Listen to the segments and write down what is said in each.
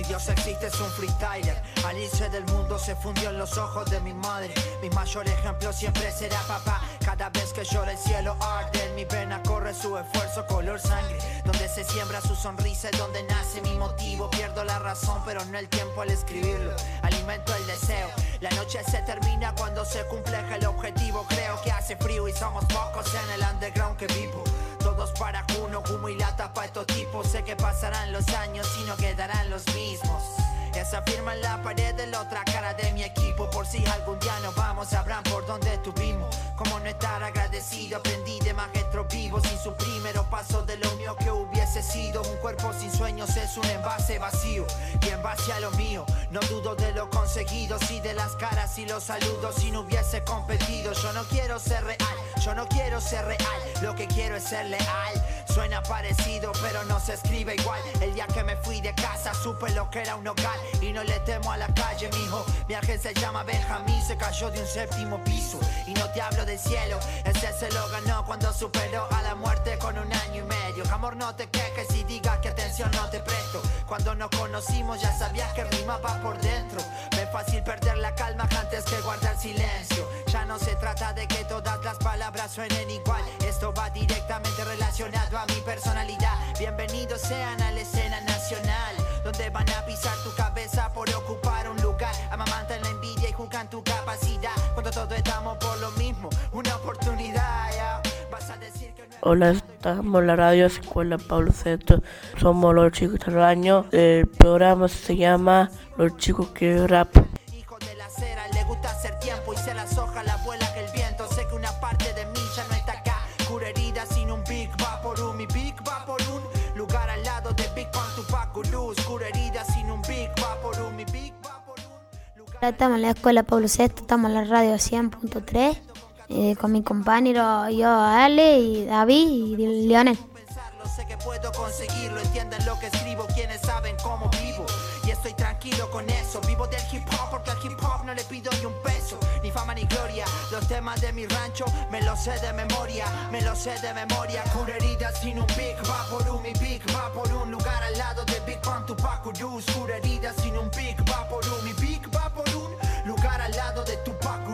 Si Dios existe es un freestyler. Alice del mundo se fundió en los ojos de mi madre. Mi mayor ejemplo siempre será papá. Cada vez que llora el cielo arde. En mi pena corre su esfuerzo color sangre. Donde se siembra su sonrisa es donde nace mi motivo. Pierdo la razón, pero no el tiempo al escribirlo. Alimento el deseo. La noche se termina cuando se cumple el objetivo. Creo que hace frío y somos pocos en el underground que vivo. Todos para uno, humo y lata para estos tipos. Sé que pasarán los años y no quedarán los mismos. Esa firma en la pared de la otra cara de mi equipo. Por si algún día nos vamos, sabrán por dónde estuvimos. Como no estar agradecido, aprendí de maestros vivos. Sin su primero paso de lo mío que hubiese sido. Un cuerpo sin sueños es un envase vacío. Y en base a lo mío, no dudo de lo conseguido. Sí de las caras y los saludos si no hubiese competido. Yo no quiero ser real, yo no quiero ser real. Lo que quiero es ser leal. Suena parecido, pero no se escribe igual. El día que me fui de casa, supe lo que era un hogar. Y no le temo a la calle, mijo. Mi ángel se llama Benjamín, se cayó de un séptimo piso. Y no te hablo del cielo, ese se lo ganó cuando superó a la muerte con un año y medio. Amor, no te quejes y digas que atención no te presto. Cuando nos conocimos ya sabías que rimaba por dentro. Me es fácil perder la calma antes que guardar silencio. Ya no se trata de que todas las palabras suenen igual. Esto va directamente relacionado a mi personalidad. Bienvenidos sean a la escena nacional, donde van a pisar tu cabeza por ocupar un lugar. Amamantan la envidia y juzgan tu capacidad. Cuando todos estamos Hola, estamos en la radio Escuela Pablo Ceto. Somos los chicos del año. El programa se llama Los chicos que rap. Hijo de la acera, le gusta hacer tiempo y se las hojas la vuela que el viento. Sé que una parte de mí ya no está acá. Cura herida sin un Big Vaporú. Mi Big Vaporú, lugar al lado de Big Pan Tupac Gurús. Cura herida sin un Big Vaporú. Mi Big Vaporú, lugar Ahora estamos en la escuela Pablo VI, estamos en la radio 100.3 eh, con mi compañero, yo, Ale y David y pensarlo, sé que puedo conseguirlo. Entienden lo que escribo, quienes saben cómo vivo. Y estoy tranquilo con eso. Vivo del hip hop porque al hip hop no le pido ni un peso, ni fama ni gloria. Los temas de mi rancho me los sé de memoria, me los sé de memoria. Cura heridas sin un big va por un, mi big va por un lugar al lado de Big Pan Tupac Gurús. Cura heridas sin un big va por un, mi big va por un lugar al lado de Tupac.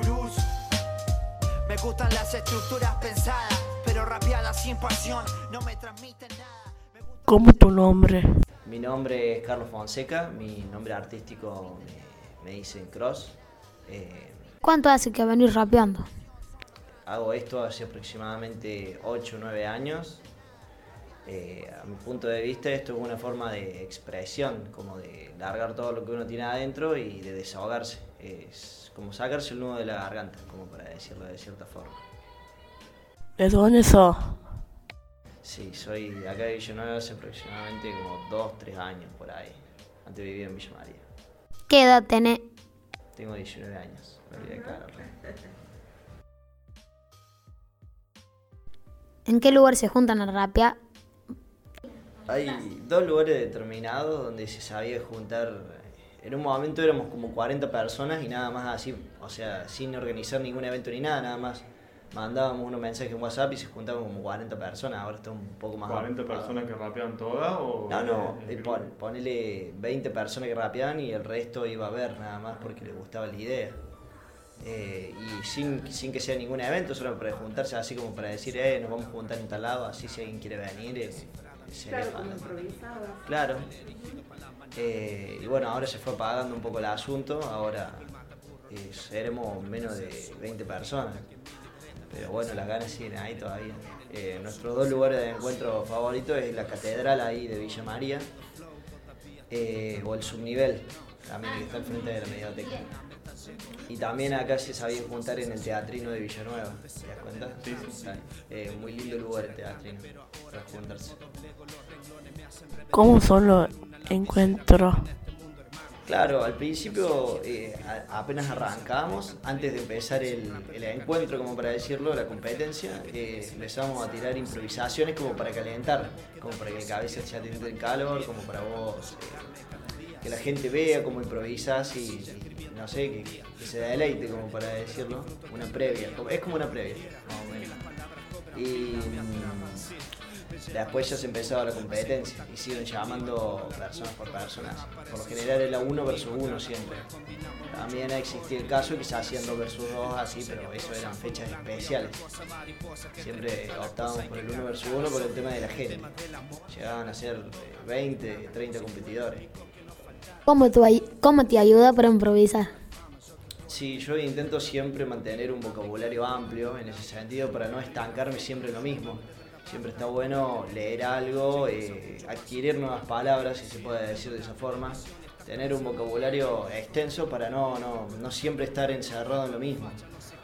Me gustan las estructuras pensadas, pero rapeadas sin pasión no me transmiten nada. Me gusta- ¿Cómo tu nombre? Mi nombre es Carlos Fonseca, mi nombre artístico me, me dicen Cross. Eh, ¿Cuánto hace que venís rapeando? hago esto hace aproximadamente 8 o 9 años. Eh, a mi punto de vista esto es una forma de expresión, como de largar todo lo que uno tiene adentro y de desahogarse. Es como sacarse el nudo de la garganta, como para decirlo de cierta forma. ¿De dónde sos? Sí, soy de acá de Villanueva hace aproximadamente como 2, 3 años por ahí. Antes vivía en Villa María. ¿Qué edad tenés? Tengo 19 años, me olvidé de aclararlo. ¿En qué lugar se juntan a rapear? Hay dos lugares determinados donde se sabía juntar. En un momento éramos como 40 personas y nada más así, o sea, sin organizar ningún evento ni nada, nada más mandábamos unos mensajes en WhatsApp y se juntaban como 40 personas, ahora está un poco más... 40 personas que rapean todas o No, no, eh, pon- ponele 20 personas que rapeaban y el resto iba a ver nada más porque le gustaba la idea. Eh, y sin, sin que sea ningún evento, solo para juntarse así como para decir, eh, nos vamos a juntar en tal lado, así si alguien quiere venir, eh, Claro. Eh, y bueno, ahora se fue apagando un poco el asunto, ahora eh, seremos menos de 20 personas. Pero bueno, las ganas siguen ahí todavía. Eh, nuestros dos lugares de encuentro favoritos es la catedral ahí de Villa María eh, o el subnivel, también que está al frente de la medioteca. Y también acá se sabía juntar en el teatrino de Villanueva, ¿te das cuenta? Sí, sí. Eh, muy lindo lugar el teatrino para juntarse. ¿Cómo son los encuentros? Claro, al principio eh, a- apenas arrancamos, antes de empezar el, el encuentro, como para decirlo, la competencia, eh, empezamos a tirar improvisaciones como para calentar, como para que el cabeza ya te entre el calor, como para vos, eh, que la gente vea cómo improvisas y, y no sé, que, que se deleite, como para decirlo, una previa, es como una previa, más o menos. Y, mm, Después ya se empezaba la competencia y siguen llamando personas por personas. Por lo general era uno versus uno siempre. También existía el caso que se hacían dos versus dos así, pero eso eran fechas especiales. Siempre optábamos por el uno versus uno por el tema de la gente. Llegaban a ser 20, eh, 30 competidores. ¿Cómo, ¿Cómo te ayuda para improvisar? Sí, yo intento siempre mantener un vocabulario amplio en ese sentido para no estancarme siempre en lo mismo. Siempre está bueno leer algo, eh, adquirir nuevas palabras, si se puede decir de esa forma, tener un vocabulario extenso para no, no, no siempre estar encerrado en lo mismo.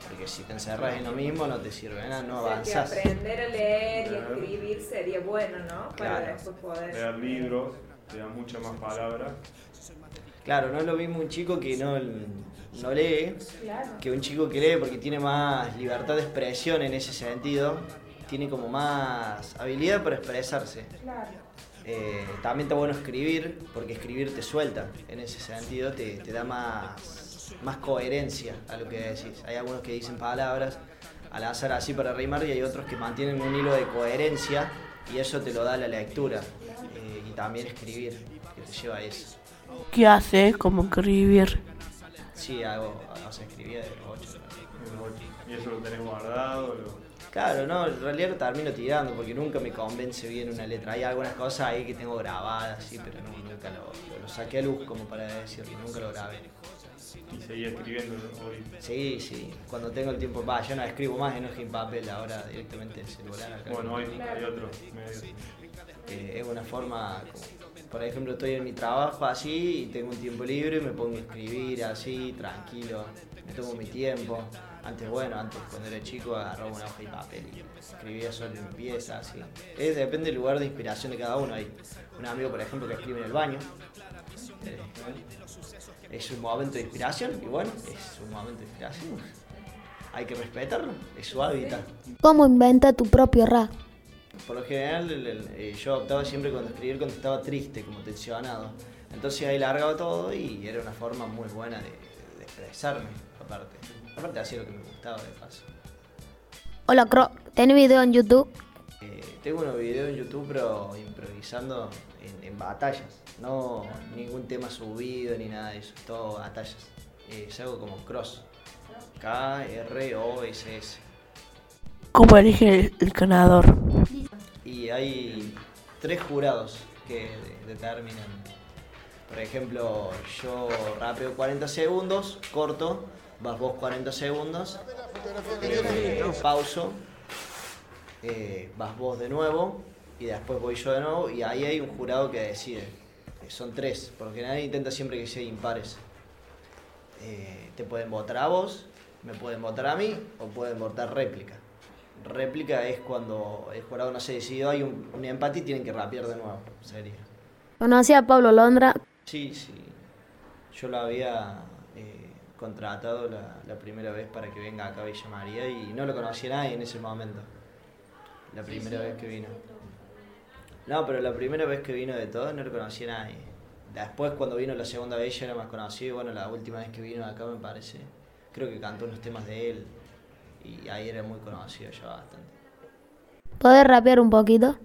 Porque si te encerras en lo mismo no te sirve nada, no avanzas. aprender a leer y escribir sería bueno, ¿no? Para después poder. Leer libros, te da muchas más palabras. Claro, no es lo mismo un chico que no no lee que un chico que lee porque tiene más libertad de expresión en ese sentido, tiene como más habilidad para expresarse. Eh, también está bueno escribir, porque escribir te suelta, en ese sentido te, da más, más coherencia a lo que decís. Hay algunos que dicen palabras al azar así para rimar y hay otros que mantienen un hilo de coherencia y eso te lo da la lectura y también escribir, que te lleva a eso. ¿Qué haces? como escribir? Sí, hago, o sea, escribía de los 8. ¿Y eso lo tenés guardado? Claro, no, en realidad lo termino tirando porque nunca me convence bien una letra. Hay algunas cosas ahí que tengo grabadas, sí, pero nunca lo, saqué a luz como para decirlo, nunca lo grabé. ¿Y seguía escribiendo hoy? Sí, sí. Cuando tengo el tiempo, va, yo no escribo más en hoja y papel, ahora directamente en celular. Acá bueno, hoy hay otros medios. Es una forma por ejemplo, estoy en mi trabajo así y tengo un tiempo libre, me pongo a escribir así, tranquilo, me tomo mi tiempo. Antes, bueno, antes cuando era chico agarraba una hoja y papel y escribía solo limpieza, así. Es, depende del lugar de inspiración de cada uno. Hay un amigo, por ejemplo, que escribe en el baño. Eh, es un momento de inspiración y bueno, es un momento de inspiración. Hay que respetarlo, es su hábitat. ¿Cómo inventa tu propio rap? Por lo general, eh, yo optaba siempre cuando escribir cuando estaba triste, como tensionado. Entonces ahí largaba todo y era una forma muy buena de, expresarme, aparte. Aparte hacía lo que me gustaba de paso. Hola, Cro, ¿tenés video en YouTube? Eh, tengo unos videos en YouTube, pero improvisando en, batallas. No ningún tema subido ni nada de eso, todo batallas. Eh, es algo como cross. K-R-O-S-S. ¿Cómo elige el ganador? Y hay tres jurados que determinan. Por ejemplo, yo rapeo 40 segundos, corto, vas vos 40 segundos, eh, pauso, eh, vas vos de nuevo y después voy yo de nuevo y ahí hay un jurado que decide. Son tres, porque nadie intenta siempre que sea impares. Eh, te pueden votar a vos, me pueden votar a mí o pueden votar réplica réplica es cuando el jurado no se decidió, hay un, empate y tienen que rapear de nuevo, sería. ¿Conocía a Pablo Londra? Sí, sí. Yo lo había eh, contratado la, primera vez para que venga acá a Villa María y no lo conocía nadie en ese momento. La primera vez que vino. No, pero la primera vez que vino de todo no lo conocía nadie. Después cuando vino la segunda vez ya era más conocido. Bueno, la última vez que vino acá me parece. Creo que cantó unos temas de él y ahí era muy conocido ya bastante. ¿Puedes rapear un poquito?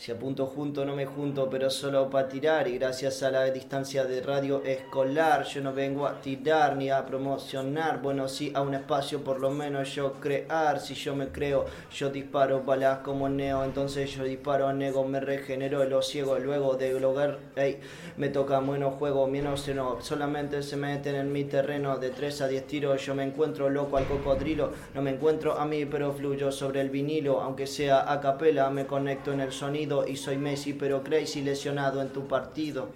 Si apunto junto no me junto, pero solo para tirar y gracias a la distancia de radio escolar yo no vengo a tirar ni a promocionar, bueno sí a un espacio por lo menos yo crear, si yo me creo yo disparo balas como neo, entonces yo disparo nego, me regenero lo ciego luego de lograr, hey, me toca bueno juego, menos no, solamente se meten en mi terreno de 3 a 10 tiros, yo me encuentro loco al cocodrilo, no me encuentro a mí pero fluyo sobre el vinilo, aunque sea a capela me conecto en el sonido y soy Messi, pero crazy lesionado en tu partido.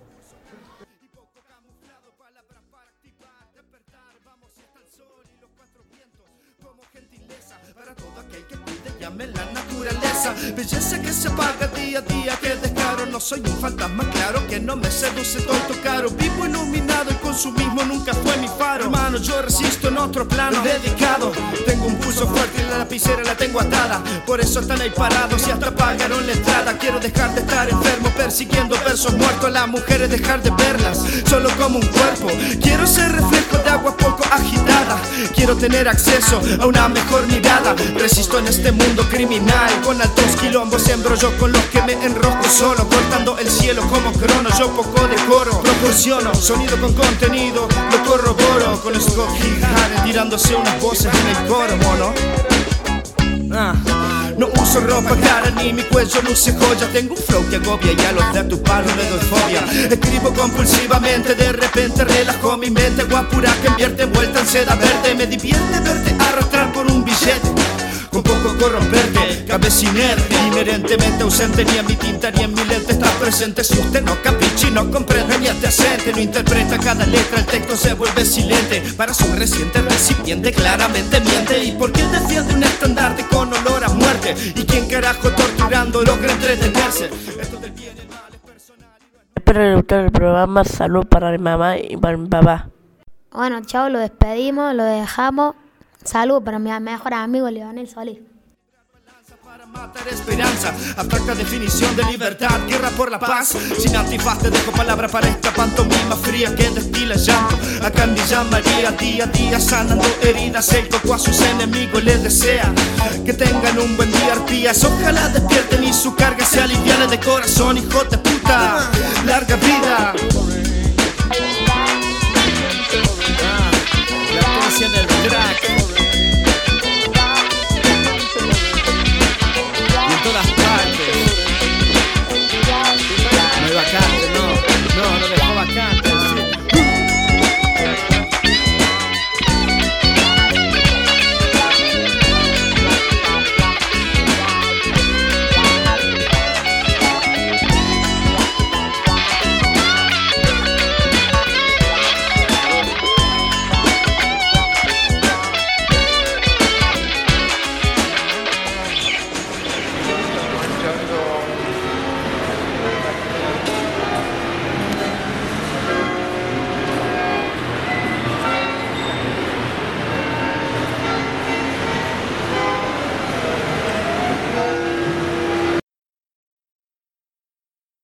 Para todo aquel que pide llame la naturaleza, belleza que se apaga día a día, que no soy un fantasma, claro que no me seduce tonto caro. Vivo iluminado, el consumismo nunca fue mi faro. Hermano, yo resisto en otro plano, dedicado. Tengo un pulso fuerte y la lapicera la tengo atada. Por eso están ahí parados y hasta pagaron la entrada. Quiero dejar de estar enfermo, persiguiendo versos muertos. Las mujeres dejar de verlas, solo como un cuerpo. Quiero ser reflejo de agua poco agitada. Quiero tener acceso a una mejor mirada. Resisto en este mundo criminal, con altos quilombos. Sembro yo con los que me enrosco solo, el cielo como crono. Yo poco decoro, proporciono sonido con contenido. Lo corroboro con Scott Higg tirándose unas voces en el coro, mono. Ah. No uso ropa cara ni mi cuello luce joya Tengo un flow que agobia y a los de tu palo le doy fobia Escribo compulsivamente, de repente relajo mi mente Guapura que invierte vuelta en seda verde Me divierte verte arrastrar por un billete con poco corromperte, cabeza inerte, inherentemente ausente, ni en mi tinta ni en mi lente está presente. Si usted no capichi, no comprende ni adyacente, no interpreta cada letra, el texto se vuelve silente. Para su reciente recipiente, claramente miente. ¿Y por qué defiende un estandarte con olor a muerte? ¿Y quién carajo torturando logra entretenerse? Esto del bien y mal es personal. Espero que les guste el programa. Salud para mi mamá y para mi papá. Bueno, chao, lo despedimos, lo dejamos. Saludos para mis mejores amigos Leonel Solís. Para matar esperanza, abstracta definición de libertad, guerra por la paz. Sin antifaz te dejo palabra para esta pantomima fría que destila llanto. Acandilla María, día a día sanando heridas. El toco a sus enemigos les desea que tengan un buen día, arpías. Ojalá despierten y su carga se aliviane de corazón, hijo de puta. Larga vida. La paz en el track.